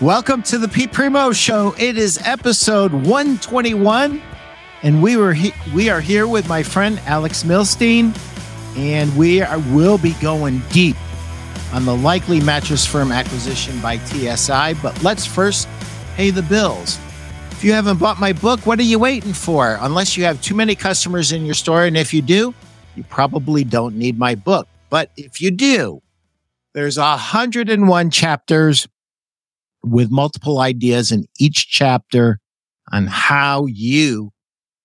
Welcome to the Pete Primeau Show. It is episode 121, and we were he- we are here with my friend Alex Milstein, and we are, will be going deep on the likely mattress firm acquisition by TSI. But let's first pay the bills. If you haven't bought my book, what are you waiting for? Unless you have too many customers in your store, and if you do, you probably don't need my book. But if you do, there's 101 chapters with multiple ideas in each chapter on how you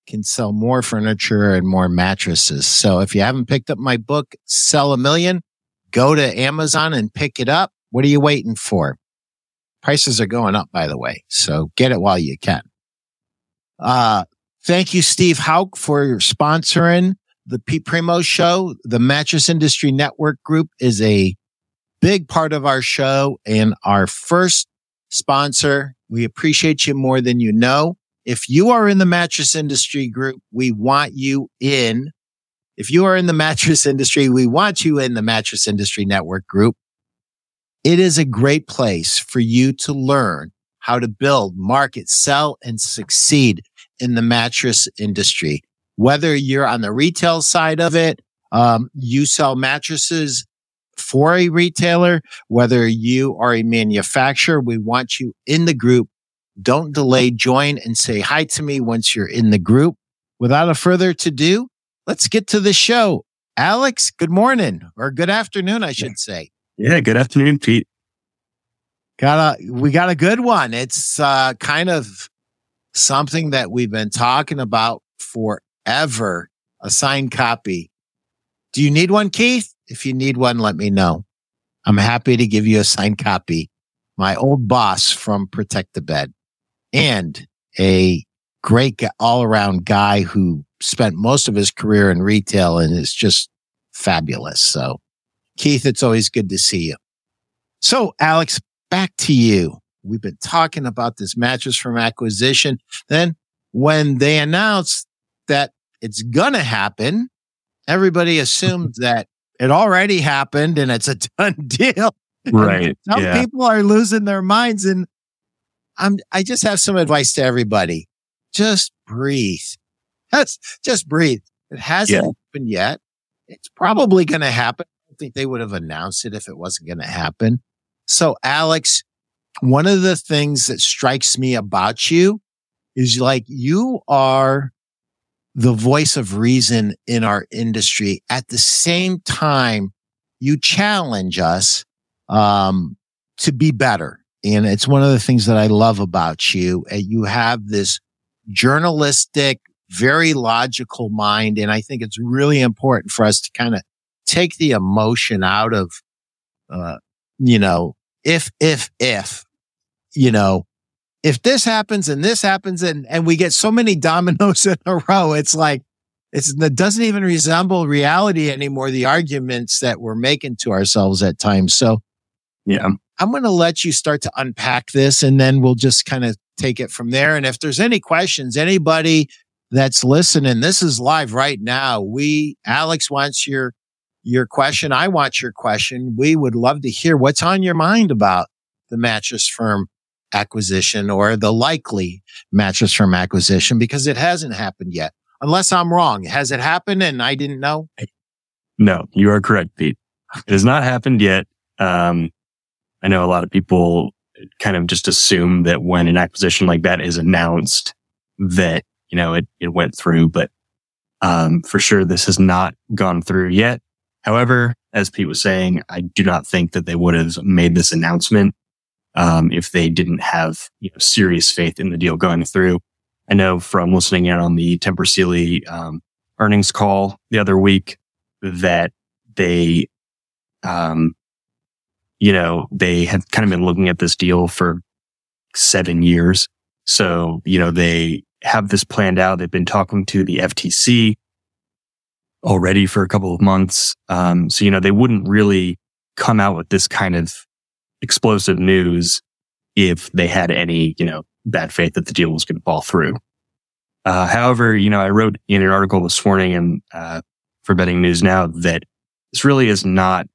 can sell more furniture and more mattresses. So if you haven't picked up my book, Sell a Million, go to Amazon and pick it up. What are you waiting for? Prices are going up, by the way. So get it while you can. Uh, thank you, Steve Hauk, for sponsoring the Pete Primeau show. The Mattress Industry Network Group is a big part of our show and our first sponsor. We appreciate you more than you know. If you are in the mattress industry group, we want you in. If you are in the mattress industry, we want you in the mattress industry network group. It is a great place for you to learn how to build, market, sell, and succeed in the mattress industry. Whether you're on the retail side of it, um, you sell mattresses for a retailer, whether you are a manufacturer, we want you in the group. Don't delay, join and say hi to me once you're in the group. Without a further to do, let's get to the show. Alex, good morning or good afternoon, I should say. Yeah, good afternoon, Pete. Got a we got a good one. It's uh, kind of something that we've been talking about forever. A signed copy. Do you need one, Keith? If you need one, let me know. I'm happy to give you a signed copy. My old boss from Protect the Bed and a great all around guy who spent most of his career in retail and is just fabulous. So Keith, it's always good to see you. So Alex, back to you. We've been talking about this mattress firm acquisition. Then when they announced that it's going to happen, everybody assumed that it already happened and it's a done deal. Right. Some yeah. people are losing their minds and I'm I just have some advice to everybody. Just breathe. That's just breathe. It hasn't Yeah. happened yet. It's probably going to happen. I don't think they would have announced it if it wasn't going to happen. So Alex, one of the things that strikes me about you is like you are the voice of reason in our industry. At the same time, you challenge us um, to be better. And it's one of the things that I love about you. You have this journalistic, very logical mind. And I think it's really important for us to kind of take the emotion out of, uh, you know, if, if, if, you know, if this happens and this happens and, and we get so many dominoes in a row, it's like, it's, it doesn't even resemble reality anymore. The arguments that we're making to ourselves at times. So Yeah. I'm going to let you start to unpack this and then we'll just kind of take it from there. And if there's any questions, anybody that's listening, this is live right now. We, Alex wants your, your question. I want your question. We would love to hear what's on your mind about the mattress firm acquisition or the likely mattress firm acquisition because it hasn't happened yet. Unless I'm wrong. Has it happened and I didn't know? No, you are correct, Pete. It has not happened yet. Um, I know a lot of people kind of just assume that when an acquisition like that is announced, that, you know, it, it went through, but, um, for sure this has not gone through yet. However, as Pete was saying, I do not think that they would have made this announcement, um, if they didn't have, you know, serious faith in the deal going through. I know from listening in on the Tempur Sealy, um, earnings call the other week that they, um, you know, they had kind of been looking at this deal for seven years. So, you know, they have this planned out. They've been talking to the FTC already for a couple of months. Um, so, you know, they wouldn't really come out with this kind of explosive news if they had any, you know, bad faith that the deal was going to fall through. Uh, however, you know, I wrote in an article this morning and, uh, for Bedding News Now that this really is not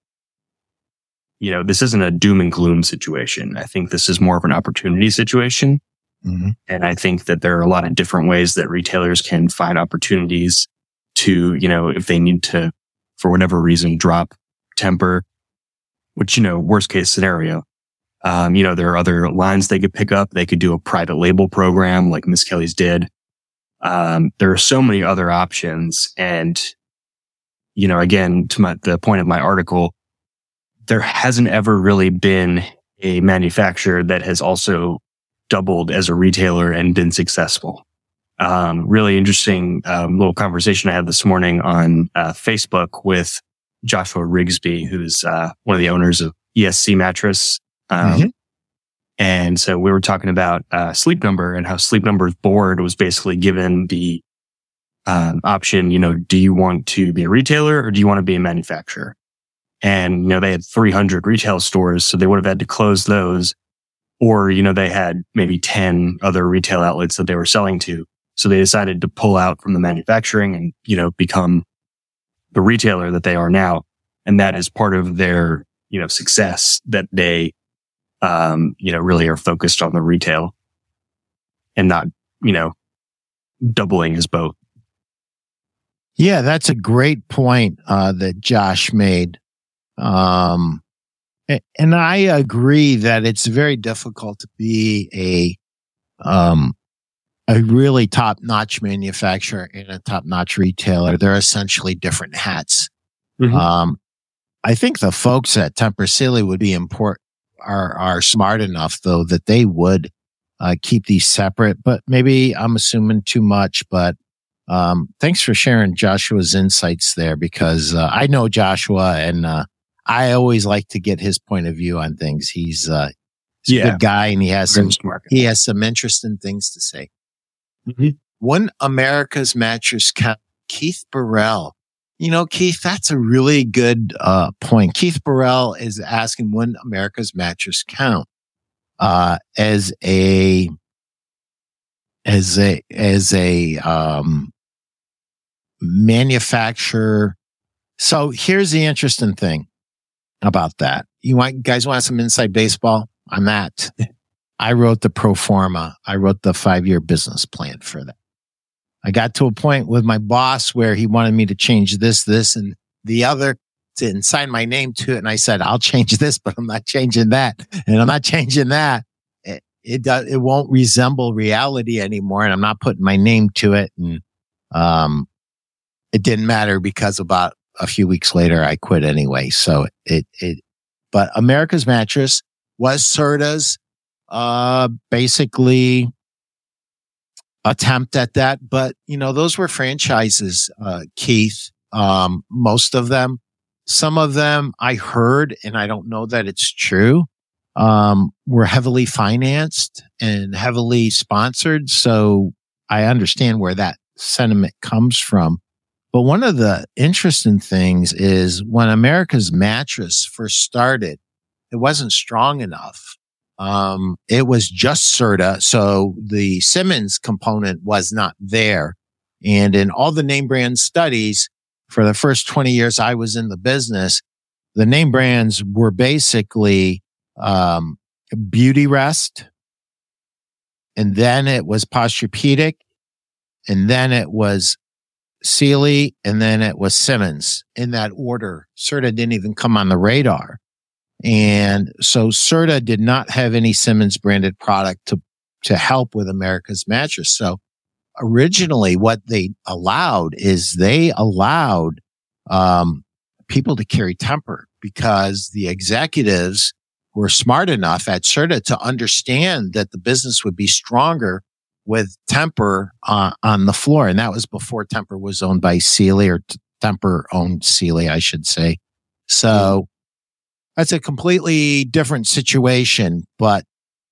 you know, this isn't a doom and gloom situation. I think this is more of an opportunity situation. Mm-hmm. And I think that there are a lot of different ways that retailers can find opportunities to, you know, if they need to, for whatever reason, drop Tempur, which, you know, worst case scenario. Um, you know, there are other lines they could pick up. They could do a private label program like Miss Kelly's did. Um, there are so many other options. And, you know, again, to my, the point of my article, there hasn't ever really been a manufacturer that has also doubled as a retailer and been successful. Um, really interesting um, little conversation I had this morning on uh, Facebook with Joshua Rigsby, who's uh, one of the owners of ESC Mattress. Um, mm-hmm. And so we were talking about uh, Sleep Number and how Sleep Number's board was basically given the um, option, you know, do you want to be a retailer or do you want to be a manufacturer? And, you know, they had 300 retail stores, so they would have had to close those. Or, you know, they had maybe 10 other retail outlets that they were selling to. So they decided to pull out from the manufacturing and, you know, become the retailer that they are now. And that is part of their, you know, success that they, um, you know, really are focused on the retail and not, you know, doubling his boat. Yeah, that's a great point uh, that Josh made. Um, and I agree that it's very difficult to be a, um, a really top notch manufacturer and a top notch retailer. They're essentially different hats. Mm-hmm. Um, I think the folks at Tempur Sealy would be important, are, are smart enough though that they would, uh, keep these separate, but maybe I'm assuming too much, but, um, thanks for sharing Joshua's insights there because, uh, I know Joshua and, uh, I always like to get his point of view on things. He's, uh, he's yeah. a good guy and he has some, he has some interesting things to say. Mm-hmm. One America's mattress count, Keith Burrell. You know, Keith, that's a really good, uh, point. Keith Burrell is asking when America's mattress count, uh, as a, as a, as a, um, manufacturer. So here's the interesting thing about that. You want guys want some inside baseball? I'm that. I wrote the pro forma. I wrote the five year business plan for that. I got to a point with my boss where he wanted me to change this, this, and the other to, and sign my name to it. And I said, I'll change this, but I'm not changing that. And I'm not changing that. It, it does, it won't resemble reality anymore. And I'm not putting my name to it. And, um, it didn't matter because about a few weeks later, I quit anyway. So it, it, but America's Mattress was Serta's, uh, basically attempt at that. But, you know, those were franchises, uh, Keith, um, most of them. Some of them I heard, and I don't know that it's true, um, were heavily financed and heavily sponsored. So I understand where that sentiment comes from. But one of the interesting things is when America's mattress first started, it wasn't strong enough. Um, it was just Serta. So the Simmons component was not there. And in all the name brand studies for the first 20 years I was in the business, the name brands were basically, um, Beautyrest. And then it was Posturepedic. And then it was Sealy, and then it was Simmons in that order. Serta didn't even come on the radar. And so Serta did not have any Simmons branded product to, to help with America's mattress. So originally what they allowed is they allowed, um, people to carry Tempur because the executives were smart enough at Serta to understand that the business would be stronger with Tempur uh, on the floor. And that was before Tempur was owned by Sealy or T- Tempur owned Sealy, I should say. So that's a completely different situation, but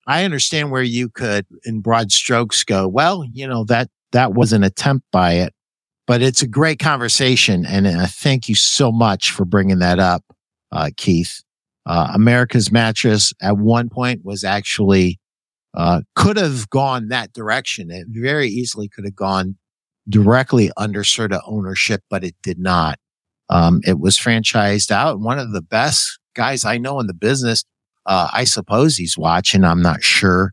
I understand where you could in broad strokes go, well, you know, that, that was an attempt by it, but it's a great conversation. And I thank you so much for bringing that up, uh, Keith. Uh, America's mattress at one point was actually uh, could have gone that direction. It very easily could have gone directly under Serta ownership, but it did not. Um, it was franchised out. One of the best guys I know in the business. Uh, I suppose he's watching. I'm not sure,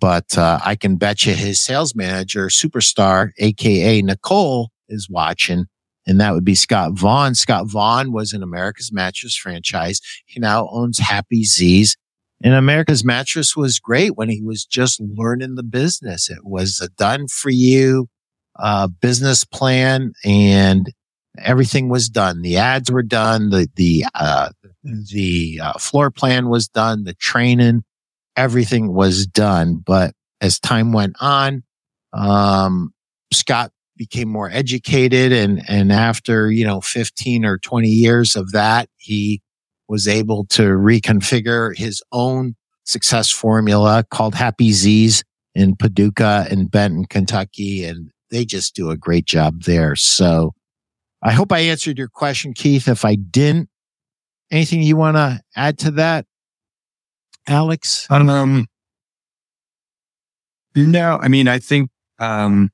but uh, I can bet you his sales manager, superstar, aka Nicole, is watching. And that would be Scott Vaughn. Scott Vaughn was in America's Mattress franchise. He now owns Happy Z's. And America's Mattress was great when he was just learning the business. It was a done for you uh, business plan and everything was done. The ads were done. The, the, uh, the uh, floor plan was done. The training, everything was done. But as time went on, um, Scott became more educated and, and after, you know, 15 or 20 years of that, he was able to reconfigure his own success formula called Happy Z's in Paducah and Benton, Kentucky. And they just do a great job there. So I hope I answered your question, Keith. If I didn't, anything you want to add to that, Alex? Um, no, I mean, I think, um,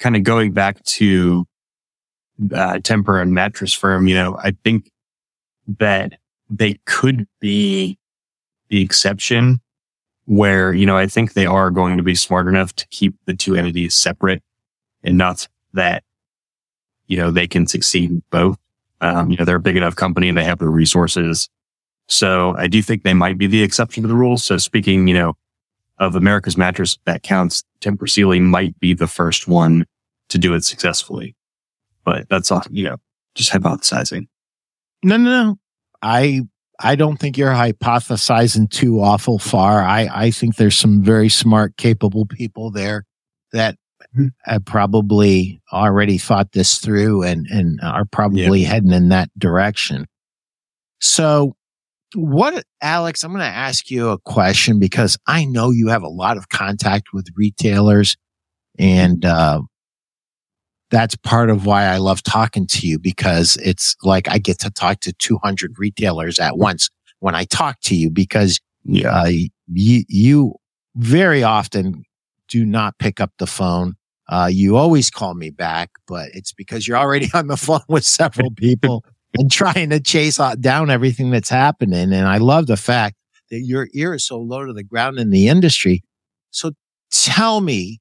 kind of going back to, uh, Tempur and mattress firm, you know, I think that they could be the exception where, you know, I think they are going to be smart enough to keep the two entities separate and not that, you know, they can succeed both. Um, you know, they're a big enough company and they have the resources. So I do think they might be the exception to the rule. So speaking, you know, of America's mattress that counts, Tempur Sealy might be the first one to do it successfully. But that's all, you know, just hypothesizing. No, no, no. I I don't think you're hypothesizing too awful far. I, I think there's some very smart, capable people there that mm-hmm. have probably already thought this through and, and are probably yeah. heading in that direction. So what, Alex, I'm going to ask you a question because I know you have a lot of contact with retailers and, uh, that's part of why I love talking to you because it's like I get to talk to 200 retailers at once when I talk to you because yeah. uh, you, you very often do not pick up the phone. Uh, you always call me back, but it's because you're already on the phone with several people and trying to chase down everything that's happening. And I love the fact that your ear is so low to the ground in the industry. So tell me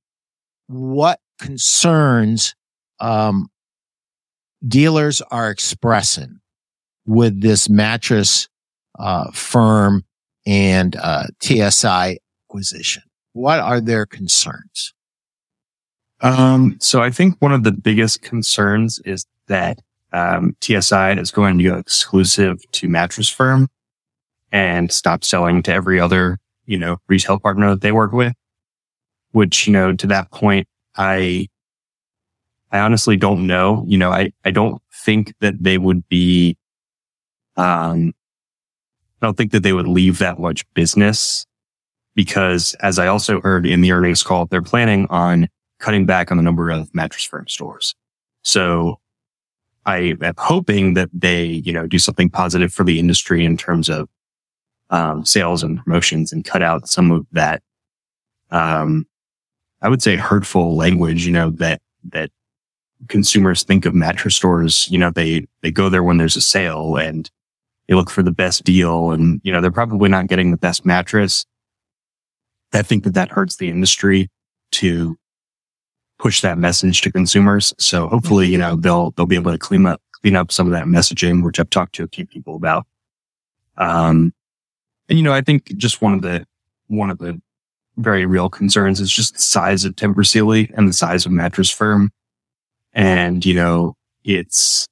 what concerns um, dealers are expressing with this mattress uh, firm and uh, TSI acquisition? What are their concerns? Um, so I think one of the biggest concerns is that um, TSI is going to go exclusive to mattress firm and stop selling to every other, you know, retail partner that they work with. Which, you know, to that point, I I honestly don't know. You know, I, I don't think that they would be, um, I don't think that they would leave that much business because as I also heard in the earnings call, they're planning on cutting back on the number of mattress firm stores. So I am hoping that they, you know, do something positive for the industry in terms of, um, sales and promotions and cut out some of that, um, I would say hurtful language, you know, that, that consumers think of mattress stores, you know, they, they go there when there's a sale and they look for the best deal and, you know, they're probably not getting the best mattress. I think that that hurts the industry to push that message to consumers. So hopefully, you know, they'll, they'll be able to clean up, clean up some of that messaging, which I've talked to a few people about. Um, and, you know, I think just one of the, one of the very real concerns is just the size of Tempur Sealy and the size of mattress firm. And, you know, it's,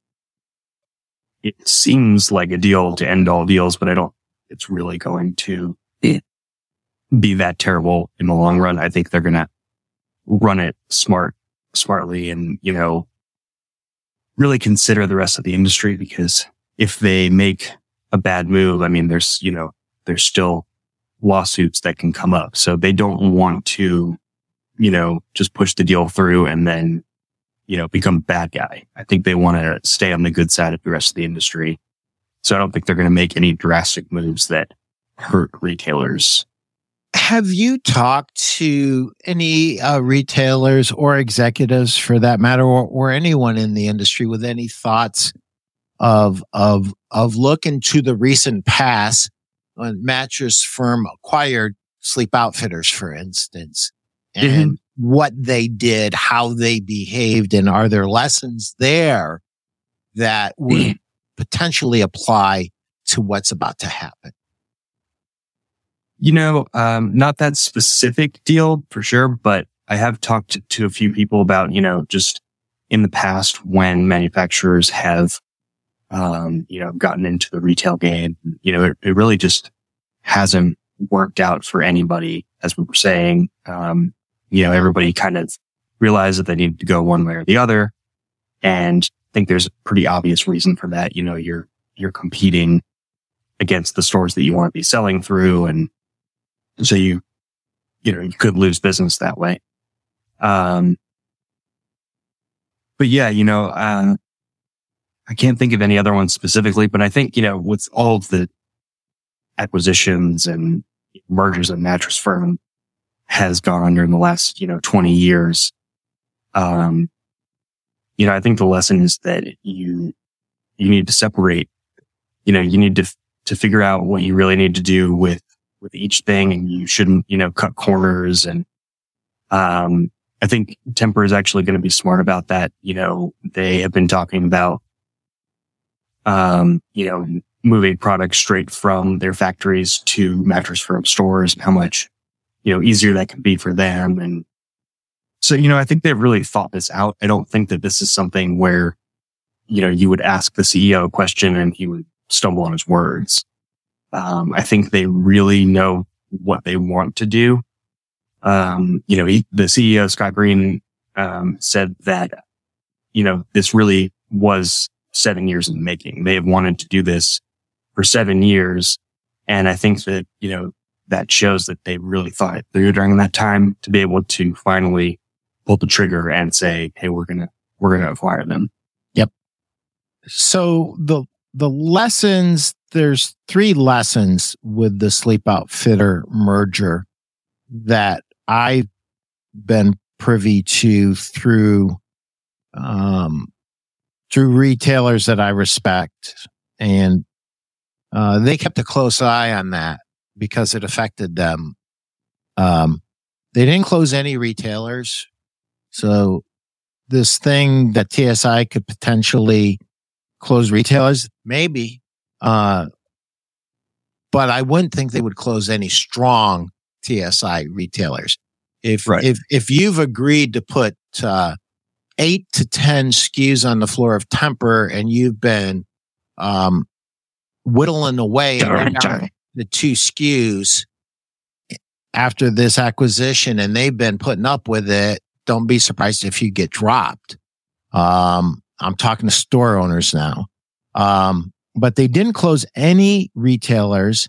it seems like a deal to end all deals, but I don't, it's really going to be that terrible in the long run. I think they're going to run it smart, smartly and, you know, really consider the rest of the industry because if they make a bad move, I mean, there's, you know, there's still lawsuits that can come up. So they don't want to, you know, just push the deal through and then you know, become bad guy. I think they want to stay on the good side of the rest of the industry. So I don't think they're going to make any drastic moves that hurt retailers. Have you talked to any uh, retailers or executives for that matter, or, or anyone in the industry with any thoughts of, of, of looking to the recent past when mattress firm acquired sleep outfitters, for instance, and mm-hmm. what they did, how they behaved, and are there lessons there that would potentially apply to what's about to happen? You know, um, not that specific deal for sure, but I have talked to, a few people about, you know, just in the past when manufacturers have, um, you know, gotten into the retail game, you know, it, it really just hasn't worked out for anybody, as we were saying. Um, you know, everybody kind of realized that they needed to go one way or the other. And I think there's a pretty obvious reason for that. You know, you're, you're competing against the stores that you want to be selling through and so you, you know, you could lose business that way. Um, but yeah, you know, uh, I can't think of any other ones specifically, but I think, you know, with all of the acquisitions and mergers of mattress firm has gone under in the last, you know, 20 years. Um, you know, I think the lesson is that you, you need to separate, you know, you need to, to figure out what you really need to do with with each thing and you shouldn't, you know, cut corners. And, um, I think Tempur is actually going to be smart about that. You know, they have been talking about, um, you know, moving products straight from their factories to mattress firm stores and how much, you know, easier that can be for them. And so, you know, I think they've really thought this out. I don't think that this is something where, you know, you would ask the CEO a question and he would stumble on his words. Um, I think they really know what they want to do. Um, you know, he, the CEO, Scott Green, um, said that, you know, this really was seven years in the making. They have wanted to do this for seven years. And I think that, you know, that shows that they really thought through during that time to be able to finally pull the trigger and say, Hey, we're going to, we're going to acquire them. Yep. So the, the lessons there's three lessons with the Sleep Outfitter merger that I've been privy to through um, through retailers that I respect, and uh, they kept a close eye on that because it affected them. Um, they didn't close any retailers, so this thing that TSI could potentially close retailers, maybe uh, but I wouldn't think they would close any strong TSI retailers. If right. if if you've agreed to put uh, eight to ten SKUs on the floor of Tempur, and you've been um, whittling away the two SKUs after this acquisition, and they've been putting up with it, don't be surprised if you get dropped. Um, I'm talking to store owners now. Um, but they didn't close any retailers.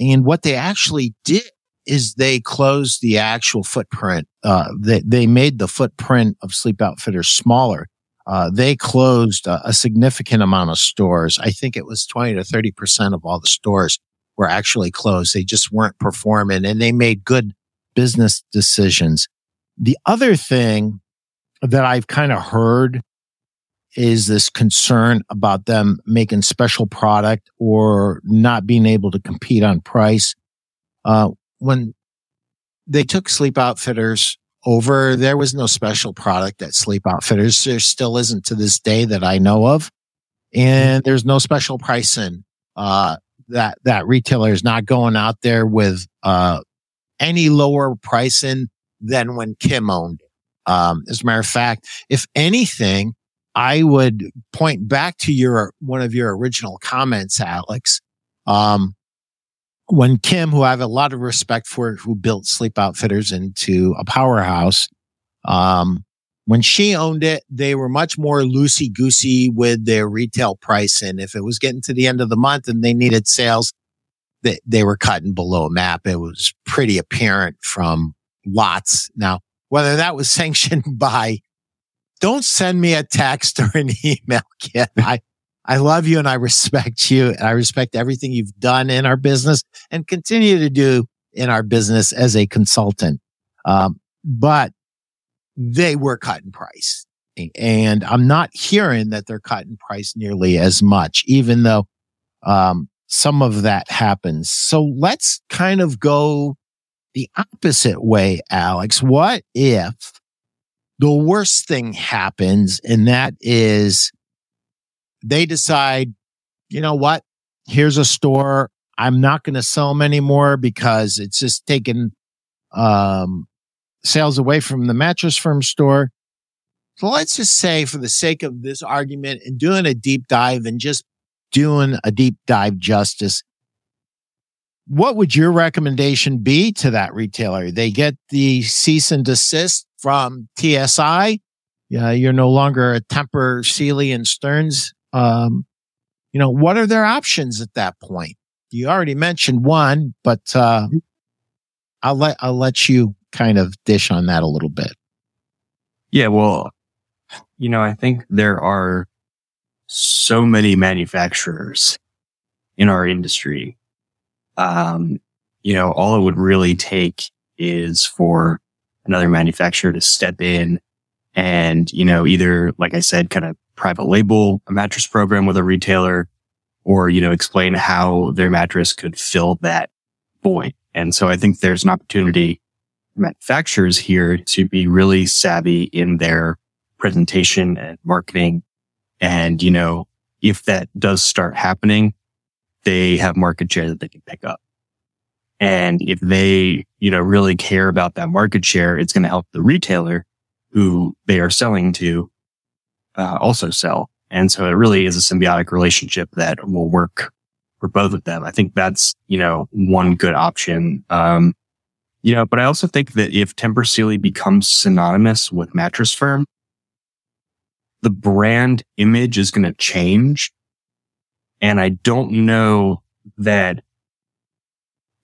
And what they actually did is they closed the actual footprint. Uh, they, they made the footprint of Sleep Outfitters smaller. Uh, they closed a, a, significant amount of stores. I think it was 20 to 30% of all the stores were actually closed. They just weren't performing and they made good business decisions. The other thing that I've kind of heard is this concern about them making special product or not being able to compete on price. Uh, when they took Sleep Outfitters over, there was no special product at Sleep Outfitters. There still isn't to this day that I know of. And there's no special pricing. Uh, that, that retailer is not going out there with, uh, any lower pricing than when Kim owned it. Um, as a matter of fact, if anything, I would point back to your one of your original comments, Alex. Um, when Kim, who I have a lot of respect for, who built Sleep Outfitters into a powerhouse, um, when she owned it, they were much more loosey goosey with their retail price. And if it was getting to the end of the month and they needed sales, they, they were cutting below map. It was pretty apparent from lots. Now, whether that was sanctioned by don't send me a text or an email, Kim. I, I love you and I respect you and I respect everything you've done in our business and continue to do in our business as a consultant. Um, but they were cutting price And I'm not hearing that they're cutting price nearly as much, even though um, some of that happens. So let's kind of go the opposite way, Alex. What if the worst thing happens and that is they decide, you know what? Here's a store. I'm not going to sell them anymore because it's just taking um, sales away from the mattress firm store. So let's just say, for the sake of this argument and doing a deep dive and just doing a deep dive justice, what would your recommendation be to that retailer? They get the cease and desist from TSI. Yeah, you're no longer a Tempur, Sealy and Stearns. Um, you know, what are their options at that point? You already mentioned one, but uh, I'll let I'll let you kind of dish on that a little bit. Yeah, well, you know, I think there are so many manufacturers in our industry. Um, you know, all it would really take is for another manufacturer to step in and, you know, either, like I said, kind of private label a mattress program with a retailer or, you know, explain how their mattress could fill that void. And so I think there's an opportunity manufacturers here to be really savvy in their presentation and marketing. And, you know, if that does start happening, they have market share that they can pick up. And if they, you know, really care about that market share, it's going to help the retailer who they are selling to uh, also sell. And so it really is a symbiotic relationship that will work for both of them. I think that's, you know, one good option. Um, you know, but I also think that if Tempur Sealy becomes synonymous with mattress firm, the brand image is going to change. And I don't know that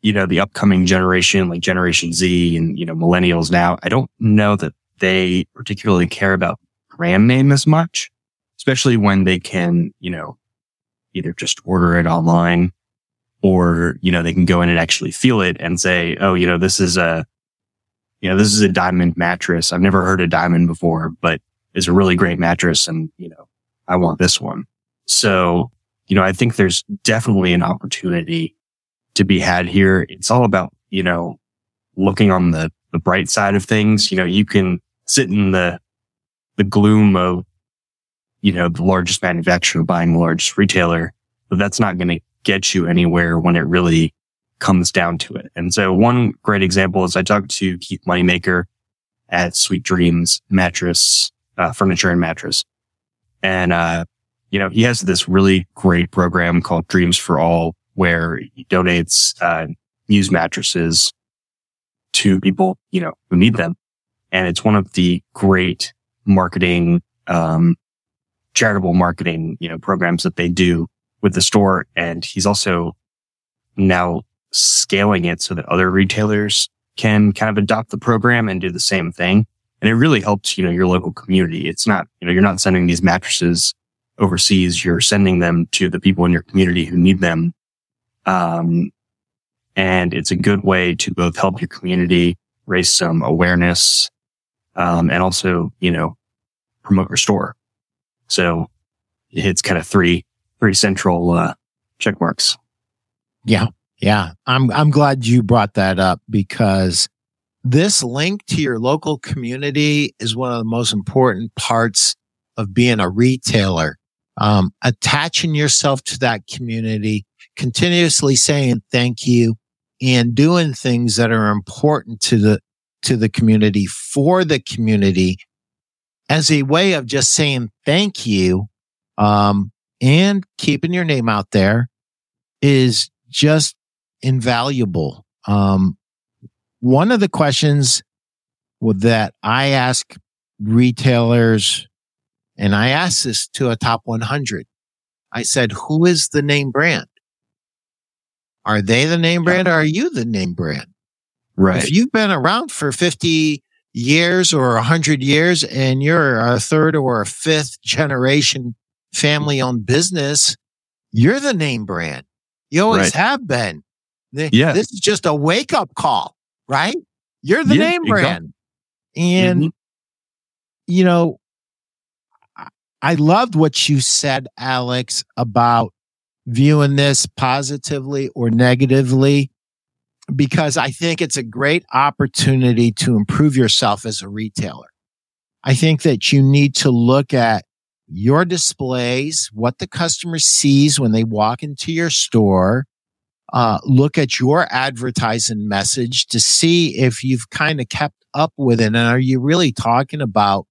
you know, the upcoming generation, like Generation Z and, you know, millennials now, I don't know that they particularly care about brand name as much, especially when they can, you know, either just order it online or, you know, they can go in and actually feel it and say, oh, you know, this is a, you know, this is a diamond mattress. I've never heard of diamond before, but it's a really great mattress. And, you know, I want this one. So, you know, I think there's definitely an opportunity to be had here. It's all about, you know, looking on the, the bright side of things. You know, you can sit in the, the gloom of, you know, the largest manufacturer buying the largest retailer, but that's not going to get you anywhere when it really comes down to it. And so one great example is I talked to Keith Moneymaker at Sweet Dreams mattress, uh, furniture and mattress. And, uh, you know, he has this really great program called Dreams for All where he donates uh, used mattresses to people, you know, who need them. And it's one of the great marketing, um, charitable marketing, you know, programs that they do with the store. And he's also now scaling it so that other retailers can kind of adopt the program and do the same thing. And it really helps, you know, your local community. It's not, you know, you're not sending these mattresses overseas. You're sending them to the people in your community who need them um, and it's a good way to both help your community raise some awareness, um, and also, you know, promote your store. So it hits kind of three, three central, uh, check marks. Yeah. Yeah. I'm, I'm glad you brought that up because this link to your local community is one of the most important parts of being a retailer. Um, attaching yourself to that community continuously saying thank you and doing things that are important to the, to the community for the community as a way of just saying thank you, um, and keeping your name out there is just invaluable. Um, one of the questions that I ask retailers, and I asked this to a top 100, I said, who is the name brand? Are they the name brand or are you the name brand? Right. If you've been around for 50 years or 100 years and you're a third or a fifth generation family owned business, you're the name brand. You always right. have been. Yeah. This is just a wake up call, right? You're the yeah, name brand. Exactly. And, mm-hmm. you know, I loved what you said, Alex, about viewing this positively or negatively, because I think it's a great opportunity to improve yourself as a retailer. I think that you need to look at your displays, what the customer sees when they walk into your store, uh, look at your advertising message to see if you've kind of kept up with it. And are you really talking about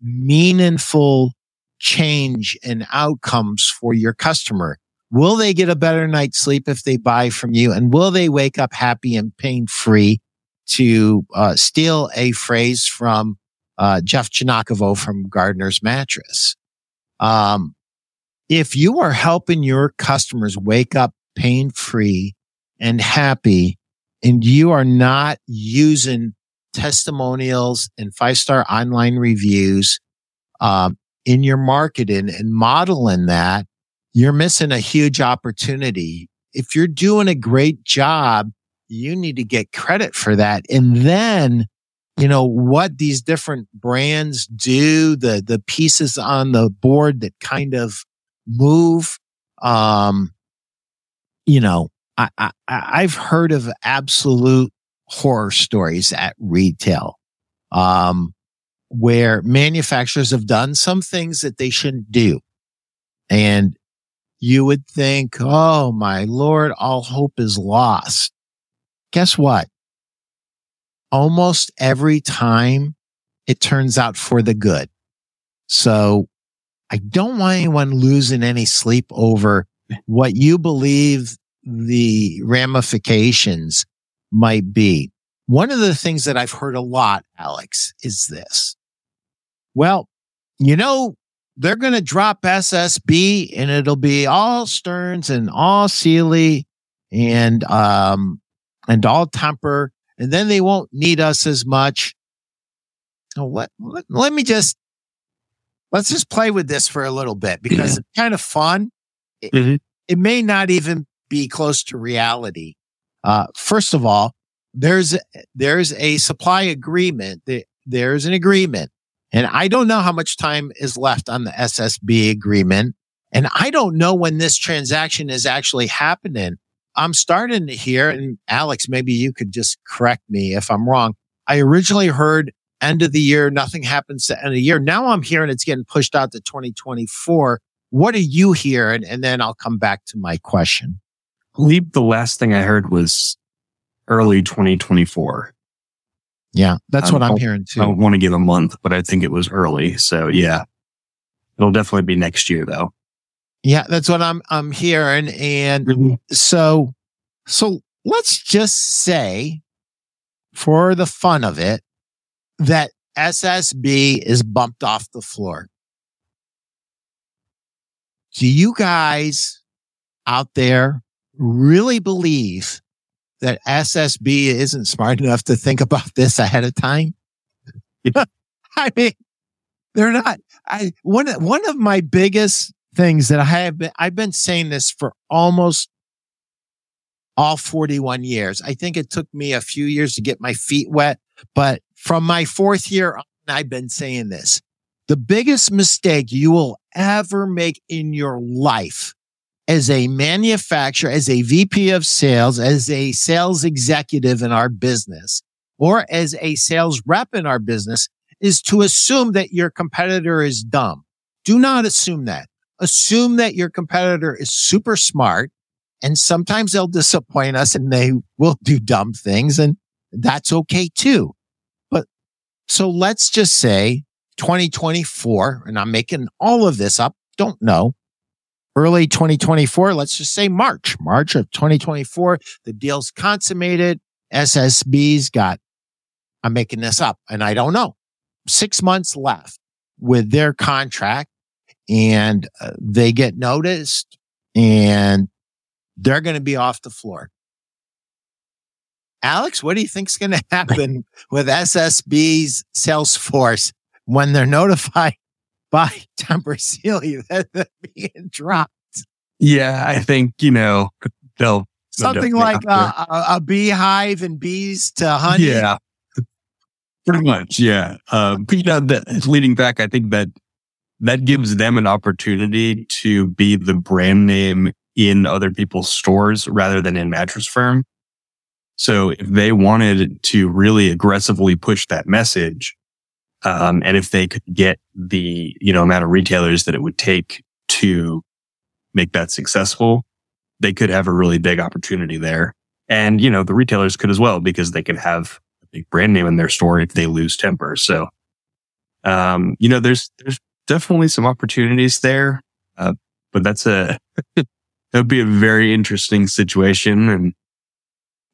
meaningful change and outcomes for your customer? Will they get a better night's sleep if they buy from you? And will they wake up happy and pain free to uh, steal a phrase from uh, Jeff Chinakovo from Gardner's Mattress? Um, if you are helping your customers wake up pain free and happy, and you are not using testimonials and five star online reviews um, in your marketing and modeling that, you're missing a huge opportunity. If you're doing a great job, you need to get credit for that. And then, you know, what these different brands do, the, the pieces on the board that kind of move, um, you know, I, I, I've heard of absolute horror stories at retail. Um, where manufacturers have done some things that they shouldn't do. And you would think, Oh my Lord, all hope is lost. Guess what? Almost every time it turns out for the good. So I don't want anyone losing any sleep over what you believe the ramifications might be. One of the things that I've heard a lot, Alex, is this. Well, you know, they're going to drop SSB and it'll be all Stearns and all Sealy and, um, and all Tempur. And then they won't need us as much. So let, let, let me just, let's just play with this for a little bit because it's kind of fun. It, mm-hmm. it may not even be close to reality. Uh, first of all, there's, there's a supply agreement. There's an agreement and I don't know how much time is left on the SSB agreement. And I don't know when this transaction is actually happening. I'm starting to hear, and Alex, maybe you could just correct me if I'm wrong. I originally heard end of the year, nothing happens to end of the year. Now I'm hearing it's getting pushed out to 2024. What are you hearing? And then I'll come back to my question. The last thing I heard was early 2024. Yeah, that's what I'm hearing too. I don't want to give a month, but I think it was early. So yeah, it'll definitely be next year though. Yeah, that's what I'm I'm hearing. And mm-hmm. so so let's just say for the fun of it that SSB is bumped off the floor. Do you guys out there really believe that SSB isn't smart enough to think about this ahead of time. I mean, they're not. I one one of my biggest things that I have been I've been saying this for almost all 41 years. I think it took me a few years to get my feet wet, but from my fourth year on, I've been saying this. The biggest mistake you will ever make in your life as a manufacturer, as a VP of sales, as a sales executive in our business, or as a sales rep in our business is to assume that your competitor is dumb. Do not assume that. Assume that your competitor is super smart and sometimes they'll disappoint us and they will do dumb things and that's okay too. But so let's just say 2024, and I'm making all of this up. Don't know early 2024, let's just say March, March of 2024, the deal's consummated. SSB's got, I'm making this up and I don't know, six months left with their contract and uh, they get noticed and they're going to be off the floor. Alex, what do you think's going to happen with SSB's Salesforce when they're notified by Tempur Sealy that they're being dropped. Yeah, I think, you know, they'll something they'll like a, a, a, beehive and bees to honey. Yeah, pretty much. Yeah. Um, you know, that leading back, I think that that gives them an opportunity to be the brand name in other people's stores rather than in mattress firm. So if they wanted to really aggressively push that message, um, and if they could get the, you know, amount of retailers that it would take to make that successful, they could have a really big opportunity there. And, you know, the retailers could as well because they could have a big brand name in their store if they lose Tempur. So, um, you know, there's, there's definitely some opportunities there. Uh, but that's a, that would be a very interesting situation. And,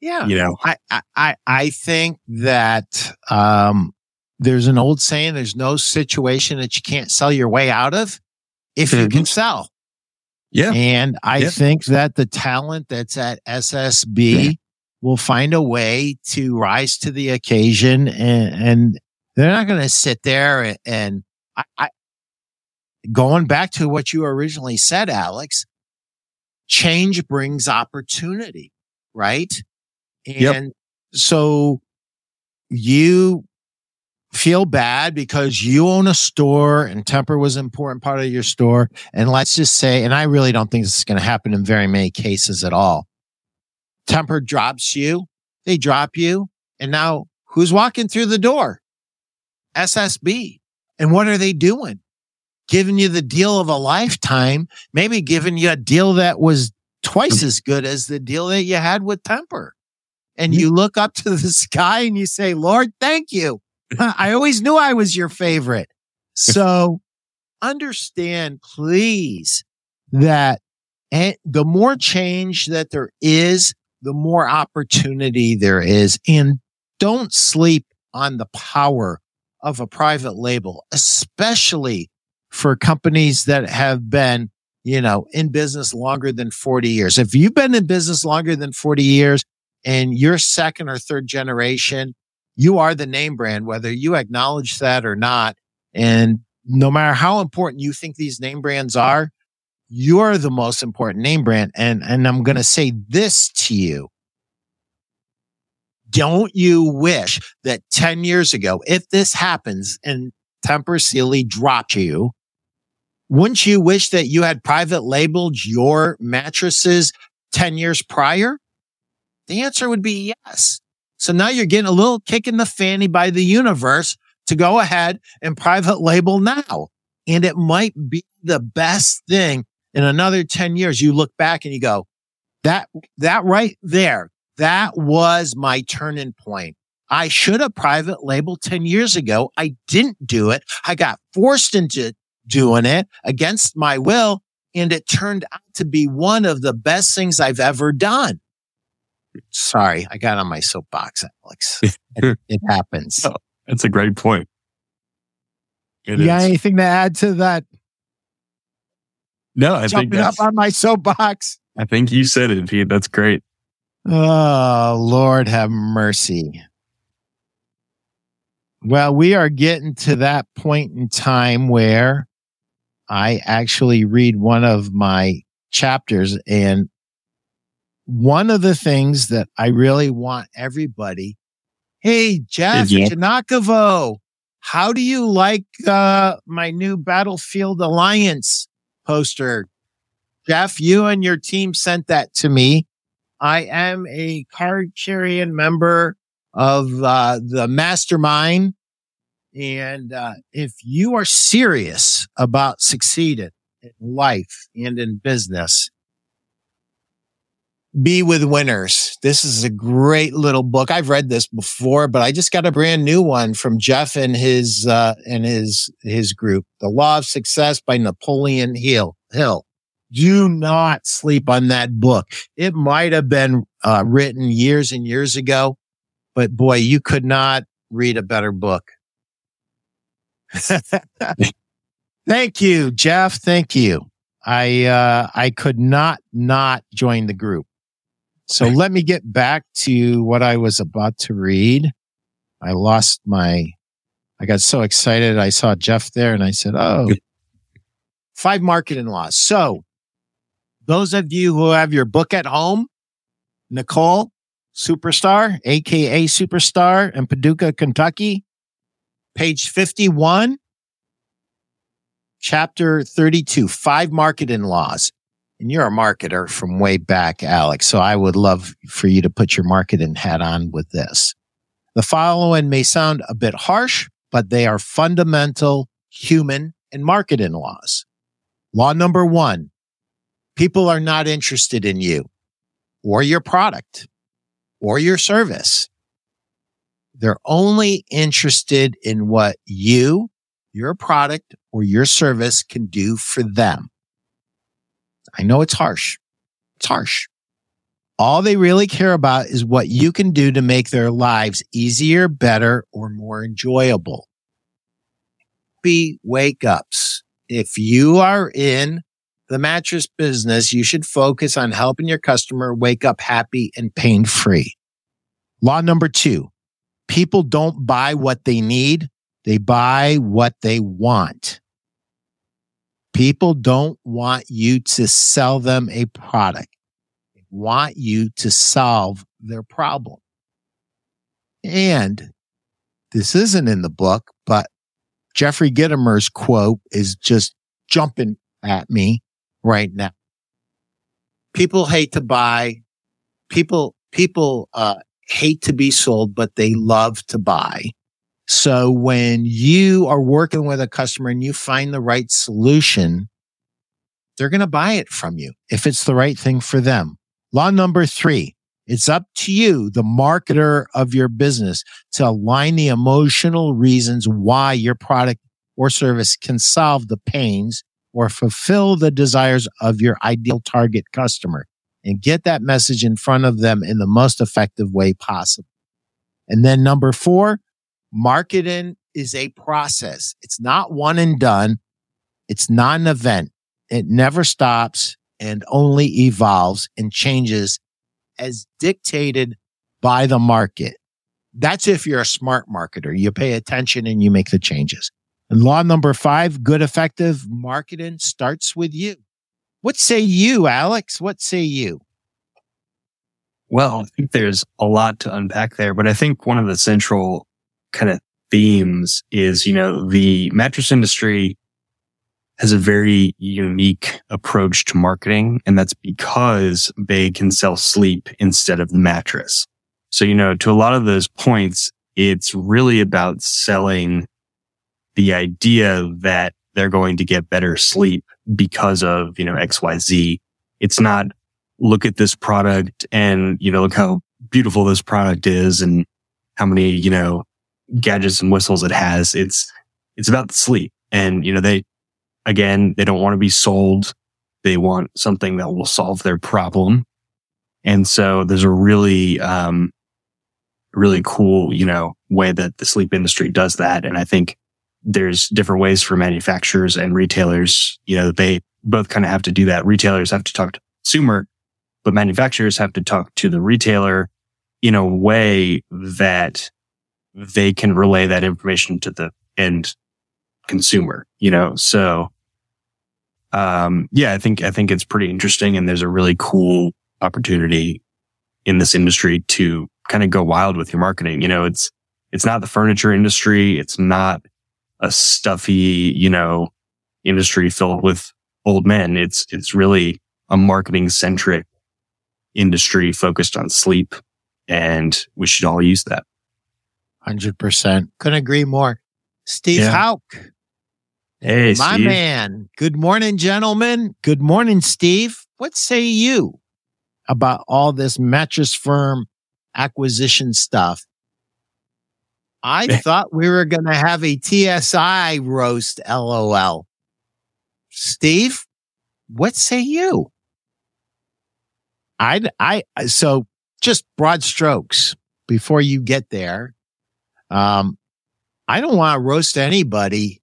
yeah, you know, I, I, I think that, um, there's an old saying, there's no situation that you can't sell your way out of if you can mm-hmm. sell. Yeah. And I Yeah. think that the talent that's at SSB will find a way to rise to the occasion and, and they're not going to sit there and, and I, I, going back to what you originally said, Alex, change brings opportunity, right? And Yep. so you feel bad because you own a store and Tempur was an important part of your store. And let's just say, and I really don't think this is going to happen in very many cases at all. Tempur drops you, they drop you, and now who's walking through the door? SSB. And what are they doing? Giving you the deal of a lifetime, maybe giving you a deal that was twice as good as the deal that you had with Tempur. And mm-hmm. you look up to the sky and you say, Lord, thank you. I always knew I was your favorite. So understand, please, that and the more change that there is, the more opportunity there is. And don't sleep on the power of a private label, especially for companies that have been, you know, in business longer than 40 years. If you've been in business longer than 40 years and you're second or third generation, you are the name brand, whether you acknowledge that or not. And no matter how important you think these name brands are, you're the most important name brand. And, and I'm going to say this to you. Don't you wish that 10 years ago, if this happens and Tempur Sealy dropped you, wouldn't you wish that you had private labeled your mattresses 10 years prior? The answer would be yes. So now you're getting a little kick in the fanny by the universe to go ahead and private label now. And it might be the best thing in another 10 years. You look back and you go, that, that right there, that was my turning point. I should have private labeled 10 years ago. I didn't do it. I got forced into doing it against my will. And it turned out to be one of the best things I've ever done. Sorry, I got on my soapbox, Alex. it, it happens. Oh, That's a great point. It you got anything to add to that? No, I think Jumping up on my soapbox. I think you said it, Pete. That's great. Oh, Lord have mercy. Well, we are getting to that point in time where I actually read one of my chapters and one of the things that I really want everybody. Hey, Jeff Yeah. Janakovo, how do you like uh, my new Battlefield Alliance poster? Jeff, you and your team sent that to me. I am a card carrying member of uh, the mastermind. And uh, if you are serious about succeeding in life and in business, be with winners. This is a great little book. I've read this before, but I just got a brand new one from Jeff and his uh, and his his group, "The Law of Success" by Napoleon Hill. Hill. Do not sleep on that book. It might have been uh, written years and years ago, but boy, you could not read a better book. Thank you, Jeff. Thank you. I uh, I could not not join the group. So let me get back to what I was about to read. I lost my. I got so excited. I saw Jeff there, and I said, "Oh, five marketing laws." So, those of you who have your book at home, Nicole Superstar, aka Superstar, in Paducah, Kentucky, page fifty-one chapter 32, five marketing laws. And you're a marketer from way back, Alex. So I would love for you to put your marketing hat on with this. The following may sound a bit harsh, but they are fundamental human and marketing laws. Law number one, people are not interested in you or your product or your service. They're only interested in what you, your product, or your service can do for them. I know it's harsh. It's harsh. All they really care about is what you can do to make their lives easier, better, or more enjoyable. Be wake ups. If you are in the mattress business, you should focus on helping your customer wake up happy and pain free. Law number two, people don't buy what they need. They buy what they want. People don't want you to sell them a product. They want you to solve their problem. And this isn't in the book, but Jeffrey Gitomer's quote is just jumping at me right now. People hate to buy. People, people, uh, hate to be sold, but they love to buy. So when you are working with a customer and you find the right solution, they're going to buy it from you if it's the right thing for them. Law number three. It's up to you, the marketer of your business to align the emotional reasons why your product or service can solve the pains or fulfill the desires of your ideal target customer and get that message in front of them in the most effective way possible. And then number four, marketing is a process. It's not one and done. It's not an event. It never stops and only evolves and changes as dictated by the market. That's if you're a smart marketer. You pay attention and you make the changes. And law number five, good effective marketing starts with you. What say you, Alex? What say you? Well, I think there's a lot to unpack there, but I think one of the central kind of themes is, you know, the mattress industry has a very unique approach to marketing. And that's because they can sell sleep instead of the mattress. So, you know, to a lot of those points, it's really about selling the idea that they're going to get better sleep because of, you know, XYZ. It's not look at this product and, you know, look how beautiful this product is and how many, you know, gadgets and whistles it has. It's, it's about sleep. And, you know, they, again, they don't want to be sold. They want something that will solve their problem. And so there's a really, um, really cool, you know, way that the sleep industry does that. And I think there's different ways for manufacturers and retailers. You know, they both kind of have to do that. Retailers have to talk to consumer, but manufacturers have to talk to the retailer in a way that they can relay that information to the end consumer, you know? So, um, yeah, I think, I think it's pretty interesting. And there's a really cool opportunity in this industry to kind of go wild with your marketing. You know, it's, it's not the furniture industry. It's not a stuffy, you know, industry filled with old men. It's, it's really a marketing centric industry focused on sleep and we should all use that. 100%. Couldn't agree more. Steve yeah. Hauk. Hey, my Steve. man. Good morning, gentlemen. Good morning, Steve. What say you about all this mattress firm acquisition stuff? I thought we were going to have a TSI roast, LOL. Steve, what say you? I, I, so just broad strokes before you get there. Um, I don't want to roast anybody.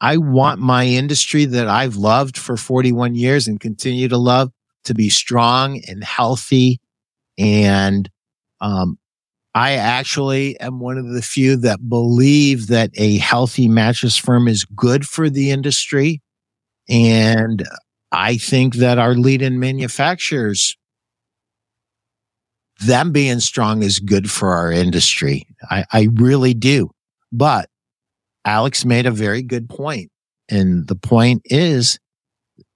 I want my industry that I've loved for 41 years and continue to love to be strong and healthy. And, um, I actually am one of the few that believe that a healthy mattress firm is good for the industry. And I think that our lead in manufacturers, them being strong is good for our industry. I, I really do. But Alex made a very good point. And the point is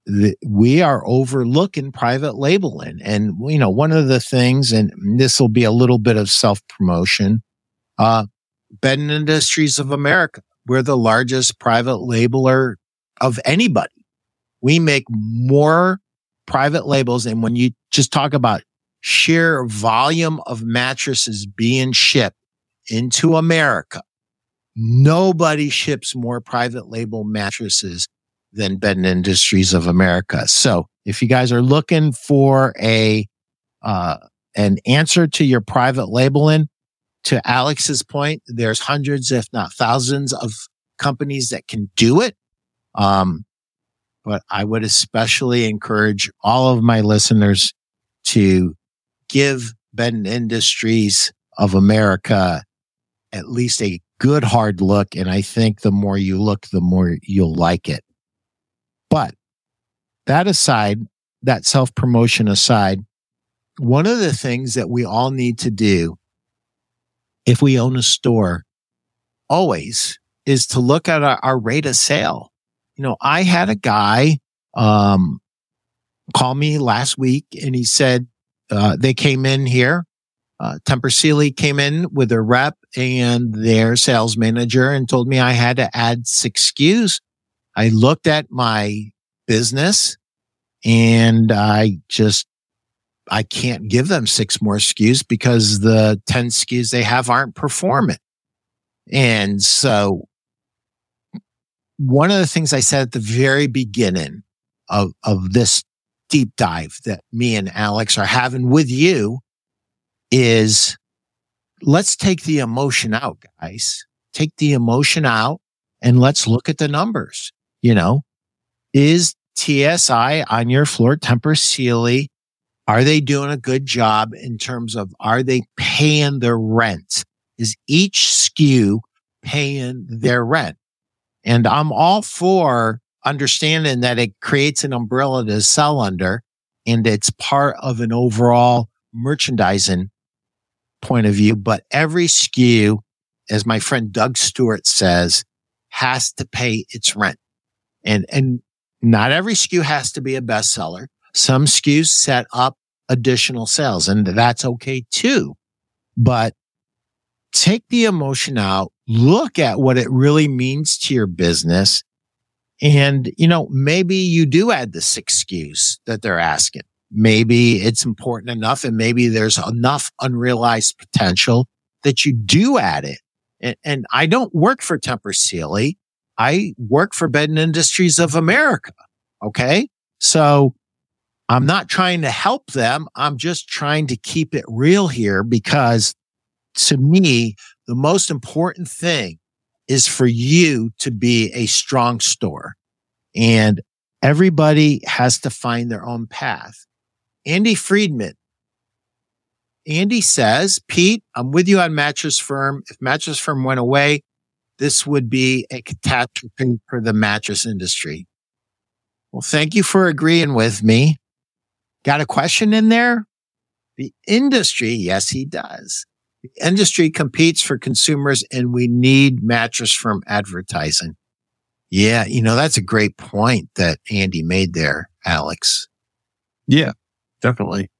that we are overlooking private labeling. And, you know, one of the things, and this will be a little bit of self promotion, uh, Bedding Industries of America. We're the largest private labeler of anybody. We make more private labels. And when you just talk about sheer volume of mattresses being shipped into America, nobody ships more private label mattresses than Bedding Industries of America. So if you guys are looking for a, uh, an answer to your private labeling, to Alex's point, there's hundreds, if not thousands of companies that can do it. Um, but I would especially encourage all of my listeners to give Bedding Industries of America at least a good hard look. And I think the more you look, the more you'll like it. But that aside, that self promotion aside, one of the things that we all need to do if we own a store always is to look at our, our rate of sale you know, I had a guy um, call me last week and he said uh, they came in here. Uh, Tempur Sealy came in with their rep and their sales manager and told me I had to add six SKUs. I looked at my business and I just, I can't give them six more SKUs because the 10 SKUs they have aren't performing. And so one of the things I said at the very beginning of, of this deep dive that me and Alex are having with you is let's take the emotion out, guys. Take the emotion out and let's look at the numbers. You know, is TSI on your floor Tempur Sealy? Are they doing a good job in terms of are they paying their rent? Is each SKU paying their rent? And I'm all for understanding that it creates an umbrella to sell under and it's part of an overall merchandising point of view. But every SKU, as my friend Doug Stewart says, has to pay its rent. And, and not every SKU has to be a bestseller. Some SKUs set up additional sales and that's okay too. But take the emotion out, look at what it really means to your business. And, you know, maybe you do add this excuse that they're asking. Maybe it's important enough and maybe there's enough unrealized potential that you do add it. And, and I don't work for Tempur Sealy. I work for Bedding Industries of America. Okay. So I'm not trying to help them. I'm just trying to keep it real here because to me, the most important thing is for you to be a strong store and everybody has to find their own path. Andy Friedman. Andy says, Pete, I'm with you on Mattress Firm. If Mattress Firm went away, this would be a catastrophe for the mattress industry. Well, thank you for agreeing with me. Got a question in there? The industry, yes, he does. The industry competes for consumers and we need mattress firm advertising. Yeah. You know, that's a great point that Andy made there, Alex. Yeah, definitely.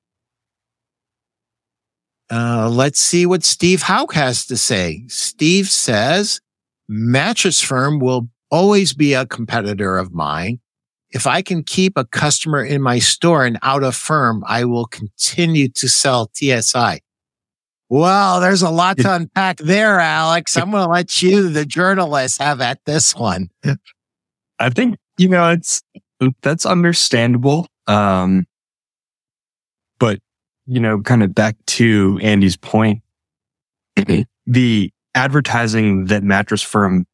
Uh, let's see what Steve Hauk has to say. Steve says mattress firm will always be a competitor of mine. If I can keep a customer in my store and out of firm, I will continue to sell TSI. Well, there's a lot to unpack there, Alex. I'm going to let you, the journalist, have at this one. I think, you know, it's, that's understandable. Um, but, you know, kind of back to Andy's point, the advertising that Mattress Firm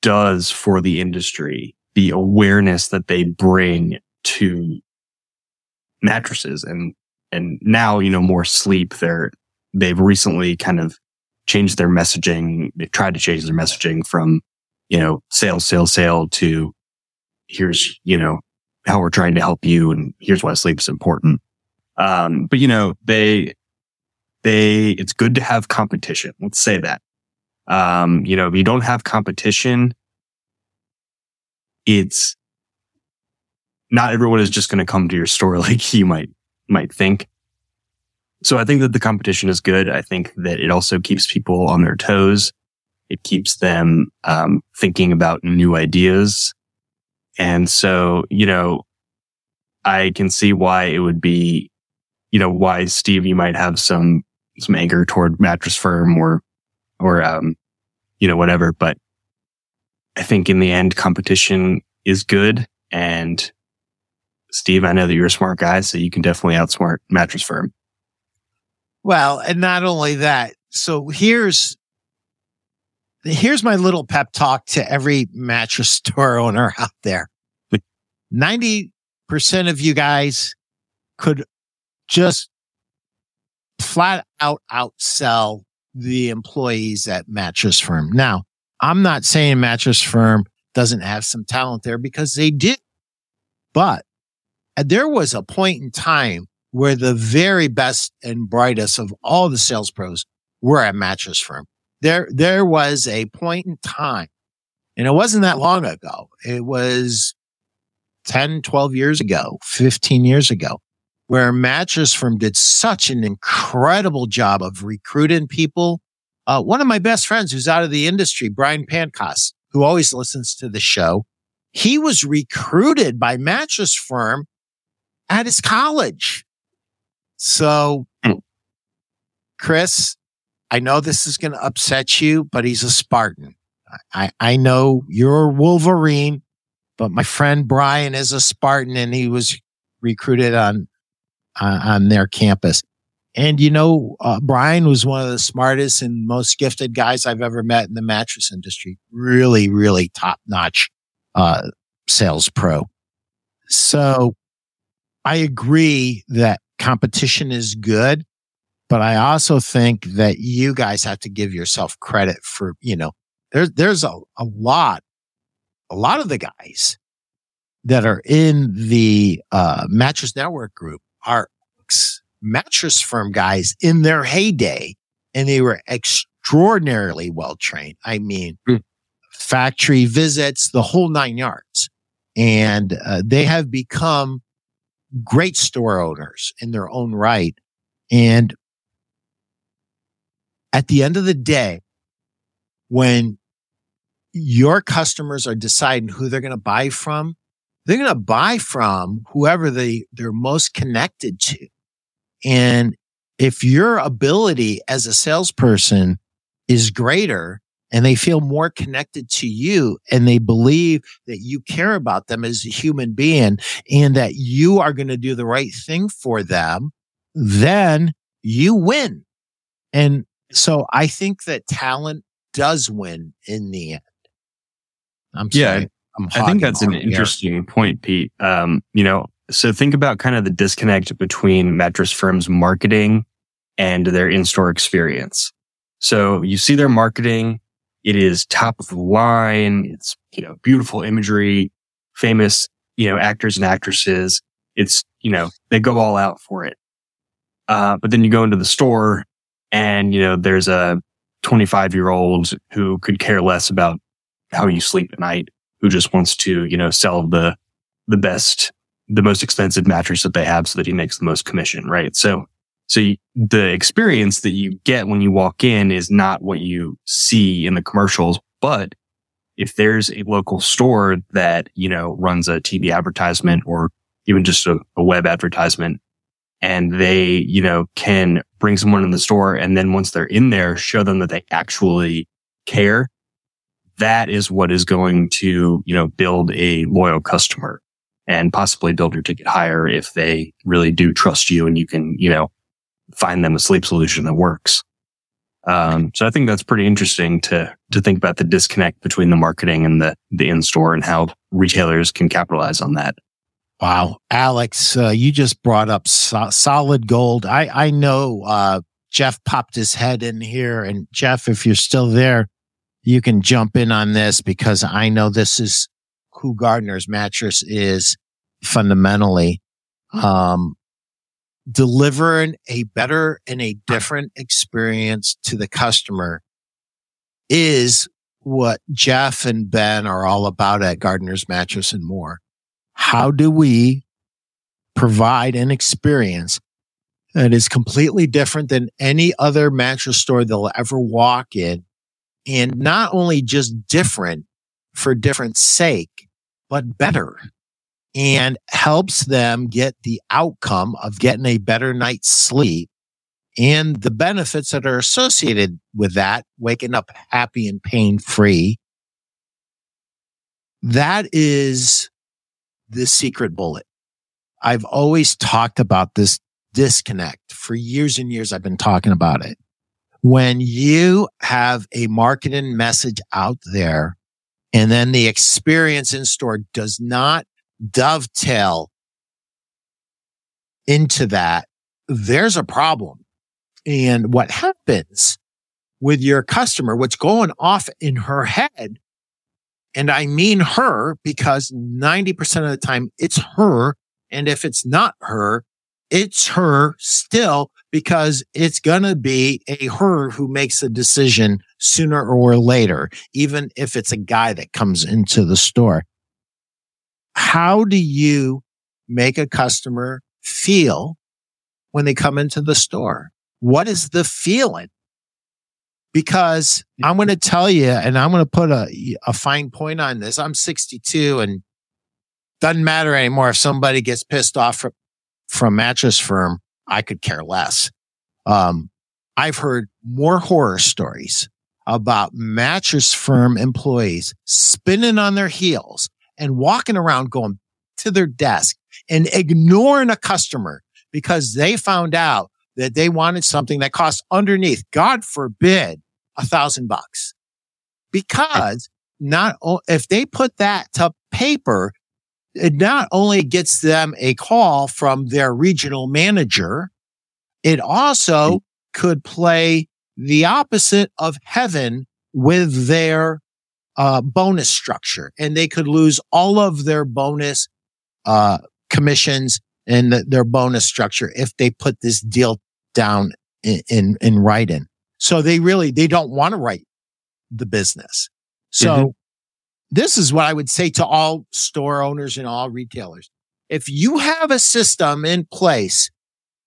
does for the industry, the awareness that they bring to mattresses and, and now, you know, more sleep, they're, they've recently kind of changed their messaging. They've tried to change their messaging from, you know, sales, sales, sale to here's, you know, how we're trying to help you and here's why sleep is important. Um, but you know, they, they, it's good to have competition. Let's say that. Um, you know, if you don't have competition, it's not everyone is just going to come to your store like you might might think. So I think that the competition is good. I think that it also keeps people on their toes. It keeps them um, thinking about new ideas. And so, you know, I can see why it would be, you know, why Steve, you might have some, some anger toward mattress firm or, or, um, you know, whatever. But I think in the end, competition is good. And Steve, I know that you're a smart guy, so you can definitely outsmart mattress firm. Well, and not only that. So here's here's my little pep talk to every mattress store owner out there. 90% of you guys could just flat out outsell the employees at mattress firm. Now, I'm not saying mattress firm doesn't have some talent there because they did, but there was a point in time where the very best and brightest of all the sales pros were at mattress firm. There, there was a point in time and it wasn't that long ago. It was 10, 12 years ago, 15 years ago, where mattress firm did such an incredible job of recruiting people. Uh, one of my best friends who's out of the industry, Brian Pancos, who always listens to the show, he was recruited by mattress firm at his college. So, hmm. Chris, I know this is going to upset you, but he's a Spartan. I, I know you're a Wolverine, but my friend Brian is a Spartan and he was recruited on, uh, on their campus. And you know, uh, Brian was one of the smartest and most gifted guys I've ever met in the mattress industry. Really, really top notch, uh, sales pro. So I agree that competition is good, but I also think that you guys have to give yourself credit for, you know, there's, there's a, a lot, a lot of the guys that are in the, uh, mattress network group are mattress firm guys in their heyday and they were extraordinarily well trained. I mean, mm. factory visits, the whole nine yards. And uh, they have become great store owners in their own right. And at the end of the day, when your customers are deciding who they're going to buy from, they're going to buy from whoever they, they're most connected to. And if your ability as a salesperson is greater, and they feel more connected to you and they believe that you care about them as a human being and that you are going to do the right thing for them, then you win. And so I think that talent does win in the end. I'm sorry. Yeah, i think that's an interesting here. point, Pete. Um, you know, so think about kind of the disconnect between mattress firms marketing and their in-store experience. So you see their marketing it is top of the line. It's, you know, beautiful imagery, famous, you know, actors and actresses. It's, you know, they go all out for it. Uh, but then you go into the store and, you know, there's a 25 year old who could care less about how you sleep at night, who just wants to, you know, sell the, the best, the most expensive mattress that they have so that he makes the most commission, right? So so you, the experience that you get when you walk in is not what you see in the commercials. But if there's a local store that, you know, runs a TV advertisement or even just a, a web advertisement and they, you know, can bring someone in the store and then once they're in there, show them that they actually care. That is what is going to, you know, build a loyal customer and possibly build your ticket higher if they really do trust you and you can, you know, find them a sleep solution that works. Um, so I think that's pretty interesting to to think about the disconnect between the marketing and the the in store and how retailers can capitalize on that. Wow, Alex, uh, you just brought up so- solid gold. I I know uh, Jeff popped his head in here, and Jeff, if you're still there, you can jump in on this because I know this is who Gardner's mattress is fundamentally. Um, delivering a better and a different experience to the customer is what Jeff and Ben are all about at Gardner's Mattress and More. How do we provide an experience that is completely different than any other mattress store they'll ever walk in? And not only just different for different sake, but better and helps them get the outcome of getting a better night's sleep and the benefits that are associated with that, waking up happy and pain free. That is the secret bullet. I've always talked about this disconnect for years and years. I've been talking about it. When you have a marketing message out there and then the experience in store does not dovetail into that, there's a problem. And what happens with your customer, what's going off in her head, and I mean her because 90% of the time it's her. And if it's not her, it's her still because it's going to be a her who makes a decision sooner or later, even if it's a guy that comes into the store. How do you make a customer feel when they come into the store? What is the feeling? Because I'm going to tell you, and I'm going to put a, a fine point on this. I'm 62 and doesn't matter anymore if somebody gets pissed off from, from mattress firm. I could care less. Um, I've heard more horror stories about mattress firm employees spinning on their heels and walking around going to their desk and ignoring a customer because they found out that they wanted something that cost underneath, God forbid, a thousand bucks. Because not, if they put that to paper, it not only gets them a call from their regional manager, it also hmm. could play the opposite of heaven with their uh, bonus structure and they could lose all of their bonus uh, commissions and the, their bonus structure if they put this deal down in, in, in writing. So they really, they don't want to write the business. So mm-hmm. this is what I would say to all store owners and all retailers. If you have a system in place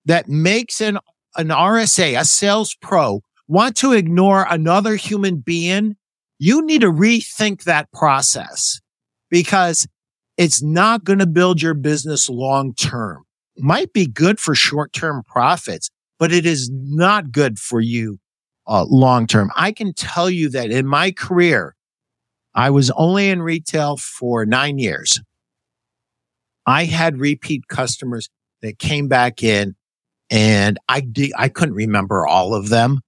that makes an, an RSA, a sales pro want to ignore another human being, you need to rethink that process because it's not going to build your business long term. Might be good for short term profits, but it is not good for you uh, long term. I can tell you that in my career, I was only in retail for nine years. I had repeat customers that came back in and I de- I couldn't remember all of them.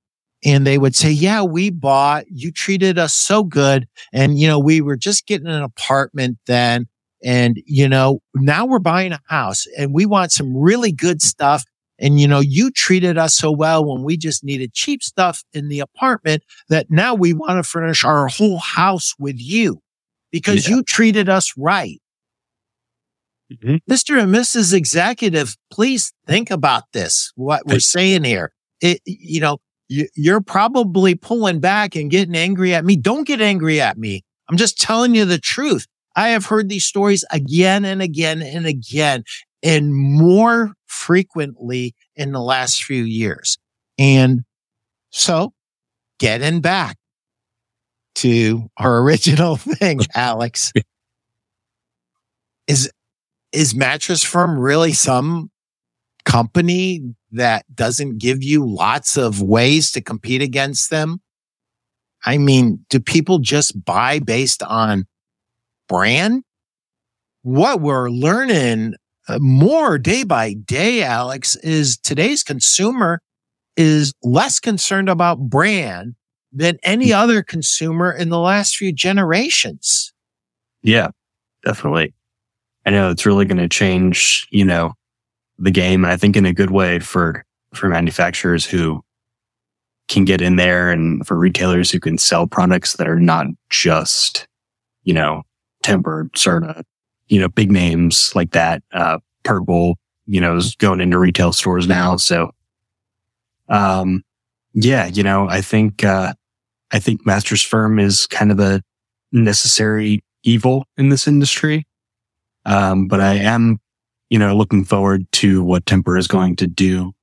And they would say, yeah, we bought, you treated us so good. And, you know, we were just getting an apartment then. And, you know, now we're buying a house and we want some really good stuff. And, you know, you treated us so well when we just needed cheap stuff in the apartment that now we want to furnish our whole house with you because yeah. you treated us right. Mm-hmm. Mr. and Mrs. Executive, please think about this, what we're saying here. It, you know, you're probably pulling back and getting angry at me. Don't get angry at me. I'm just telling you the truth. I have heard these stories again and again and again and more frequently in the last few years. And so getting back to our original thing, Alex, is, is mattress firm really some company that doesn't give you lots of ways to compete against them? I mean, do people just buy based on brand? What we're learning uh, more day by day, Alex, is today's consumer is less concerned about brand than any hmm. other consumer in the last few generations. Yeah, definitely. I know it's really going to change, you know, the game. And I think in a good way for, for manufacturers who can get in there and for retailers who can sell products that are not just, you know, Tempur, Serta, you know, big names like that. Uh, Purple, you know, is going into retail stores now. So, um, yeah, you know, I think, uh, I think Mattress Firm is kind of a necessary evil in this industry. Um, but I am, you know, looking forward to what Tempur is going to do,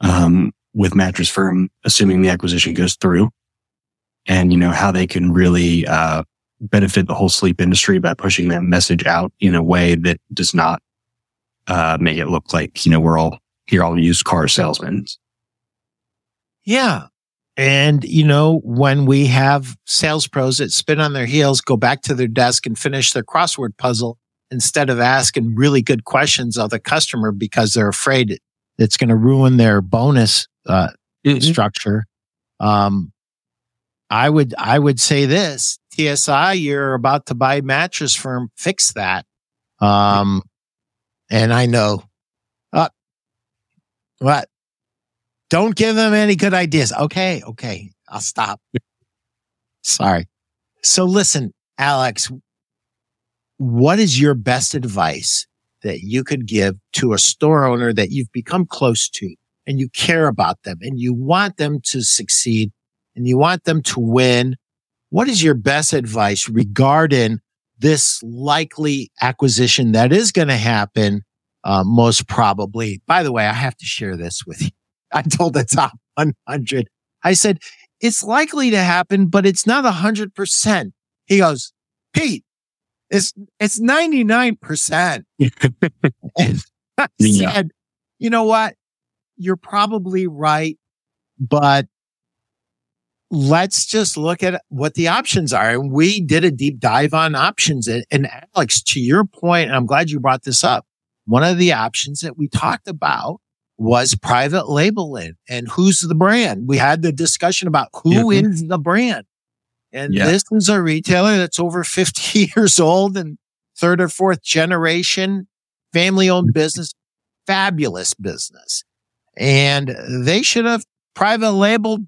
um, with Mattress Firm, assuming the acquisition goes through and, you know, how they can really, uh, benefit the whole sleep industry by pushing that message out in a way that does not, uh, make it look like, you know, we're all here, all used car salesmen. Yeah. And, you know, when we have sales pros that spin on their heels, go back to their desk and finish their crossword puzzle instead of asking really good questions of the customer because they're afraid it's going to ruin their bonus uh, mm-hmm. structure. Um, I would, I would say this TSI, you're about to buy mattress firm, fix that. Um, and I know, uh, what? Don't give them any good ideas. Okay. Okay. I'll stop. Sorry. So listen, Alex, what is your best advice that you could give to a store owner that you've become close to and you care about them and you want them to succeed and you want them to win? What is your best advice regarding this likely acquisition that is going to happen? Uh, most probably. By the way, I have to share this with you. I told the top 100. I said, it's likely to happen, but it's not hundred percent. He goes, Pete, it's, it's 99%. and yeah. said, you know what? You're probably right, but let's just look at what the options are. And we did a deep dive on options. And, and Alex, to your point, and I'm glad you brought this up. One of the options that we talked about was private labeling and who's the brand. We had the discussion about who yeah. is the brand. And yeah. this is a retailer that's over 50 years old and third or fourth generation family owned business, fabulous business. And they should have private labeled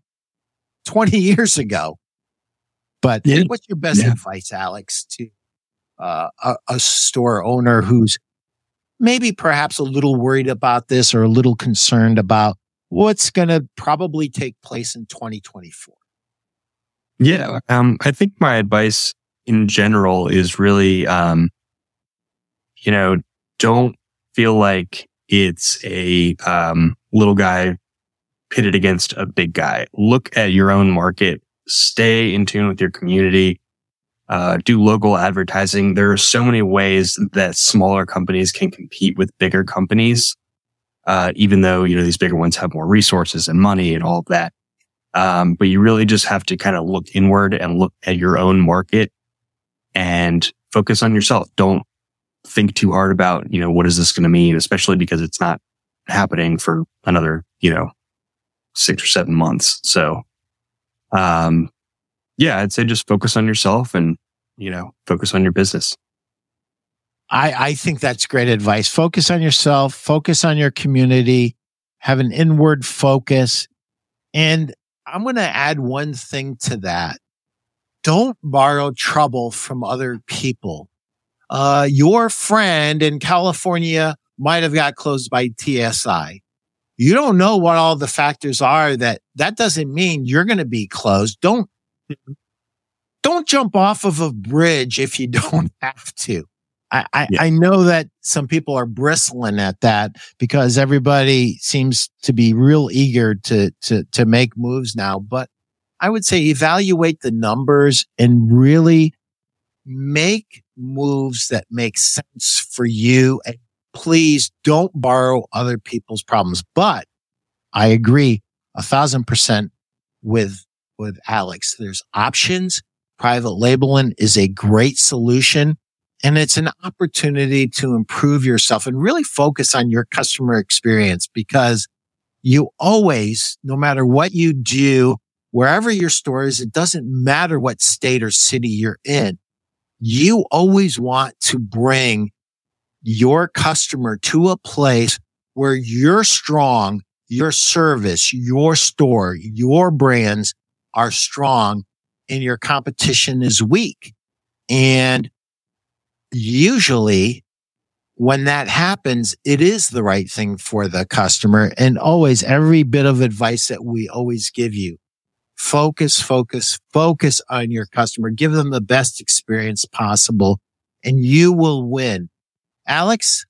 20 years ago. But yeah. what's your best yeah. advice, Alex, to uh, a, a store owner who's maybe perhaps a little worried about this or a little concerned about what's going to probably take place in 2024? Yeah. Um, I think my advice in general is really, um, you know, don't feel like it's a, um, little guy pitted against a big guy. Look at your own market, stay in tune with your community, uh, do local advertising. There are so many ways that smaller companies can compete with bigger companies. Uh, even though, you know, these bigger ones have more resources and money and all of that. Um, but you really just have to kind of look inward and look at your own market and focus on yourself. Don't think too hard about, you know, what is this going to mean, especially because it's not happening for another, you know, six or seven months. So, um, yeah, I'd say just focus on yourself and, you know, focus on your business. I, I think that's great advice. Focus on yourself, focus on your community, have an inward focus. And I'm going to add one thing to that. Don't borrow trouble from other people. Uh, your friend in California might have got closed by TSI you don't know what all the factors are that that doesn't mean you're going to be closed. Don't, don't jump off of a bridge if you don't have to. I, I, yeah. I, know that some people are bristling at that because everybody seems to be real eager to, to, to make moves now. But I would say evaluate the numbers and really make moves that make sense for you and please don't borrow other people's problems. But I agree a thousand percent with, with Alex. There's options. Private labeling is a great solution and it's an opportunity to improve yourself and really focus on your customer experience because you always, no matter what you do, wherever your store is, it doesn't matter what state or city you're in. You always want to bring your customer to a place where you're strong, your service, your store, your brands are strong and your competition is weak. And usually when that happens, it is the right thing for the customer. And always every bit of advice that we always give you, focus, focus, focus on your customer. Give them the best experience possible and you will win. Alex,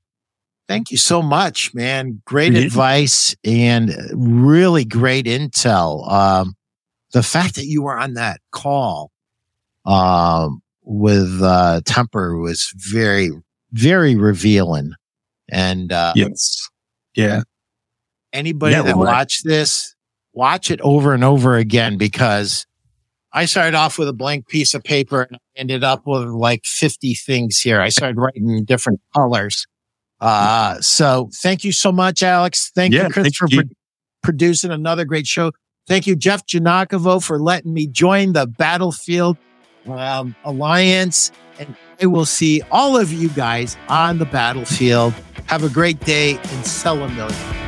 thank you so much, man. Great mm-hmm. advice and really great intel. Um, the fact that you were on that call, um, with, uh, Tempur was very, very revealing. And, uh, yes. Yeah. Anybody yeah, that watched this, watch it over and over again because I started off with a blank piece of paper and ended up with like 50 things here. I started writing different colors. Uh, so thank you so much, Alex. Thank yeah, you, Chris, for. Pro- producing another great show. Thank you, Jeff Janakovo, for letting me join the Battlefield um, Alliance. And I will see all of you guys on the battlefield. Have a great day and sell a million.